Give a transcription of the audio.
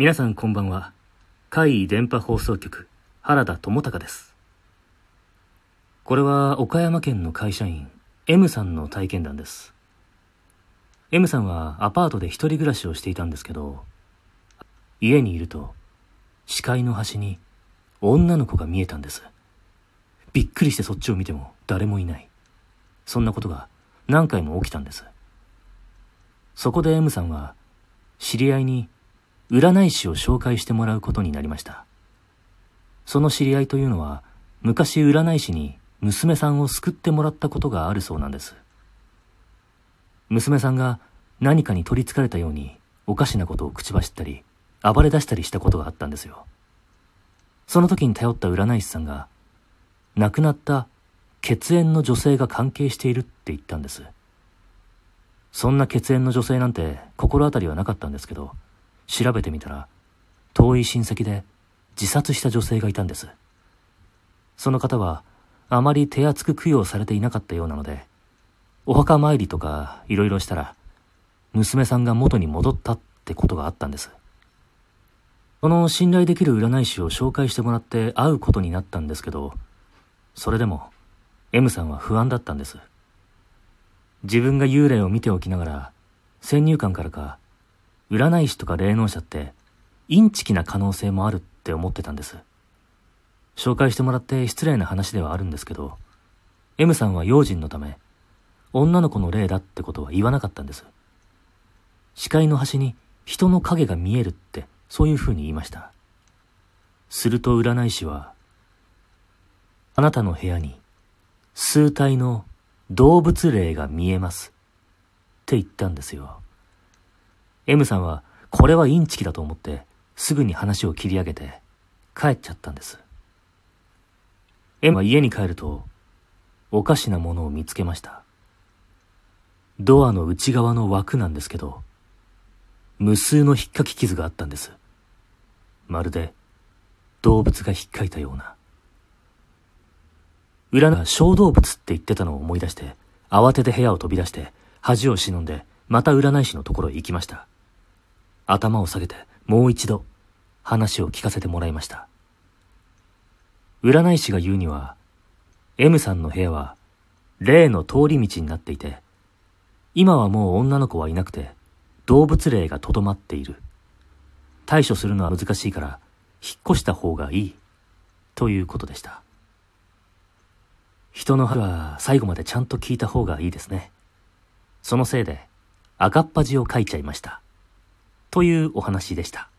皆さんこんばんは。海電波放送局、原田智隆です。これは岡山県の会社員、M さんの体験談です。M さんはアパートで一人暮らしをしていたんですけど、家にいると、視界の端に女の子が見えたんです。びっくりしてそっちを見ても誰もいない。そんなことが何回も起きたんです。そこで M さんは、知り合いに占い師を紹介してもらうことになりました。その知り合いというのは、昔占い師に娘さんを救ってもらったことがあるそうなんです。娘さんが何かに取り憑かれたようにおかしなことを口走ったり、暴れ出したりしたことがあったんですよ。その時に頼った占い師さんが、亡くなった血縁の女性が関係しているって言ったんです。そんな血縁の女性なんて心当たりはなかったんですけど、調べてみたら、遠い親戚で自殺した女性がいたんです。その方は、あまり手厚く供養されていなかったようなので、お墓参りとかいろいろしたら、娘さんが元に戻ったってことがあったんです。この信頼できる占い師を紹介してもらって会うことになったんですけど、それでも M さんは不安だったんです。自分が幽霊を見ておきながら、先入観からか、占い師とか霊能者って、インチキな可能性もあるって思ってたんです。紹介してもらって失礼な話ではあるんですけど、M さんは用心のため、女の子の霊だってことは言わなかったんです。視界の端に人の影が見えるって、そういう風に言いました。すると占い師は、あなたの部屋に数体の動物霊が見えます。って言ったんですよ。M さんはこれはインチキだと思ってすぐに話を切り上げて帰っちゃったんです。M は家に帰るとおかしなものを見つけました。ドアの内側の枠なんですけど、無数の引っかき傷があったんです。まるで動物が引っかいたような。裏が小動物って言ってたのを思い出して、慌てて部屋を飛び出して、恥を忍んで、また占い師のところへ行きました。頭を下げて、もう一度、話を聞かせてもらいました。占い師が言うには、M さんの部屋は、霊の通り道になっていて、今はもう女の子はいなくて、動物霊がとどまっている。対処するのは難しいから、引っ越した方がいい。ということでした。人の話は最後までちゃんと聞いた方がいいですね。そのせいで赤っ端を書いちゃいました。というお話でした。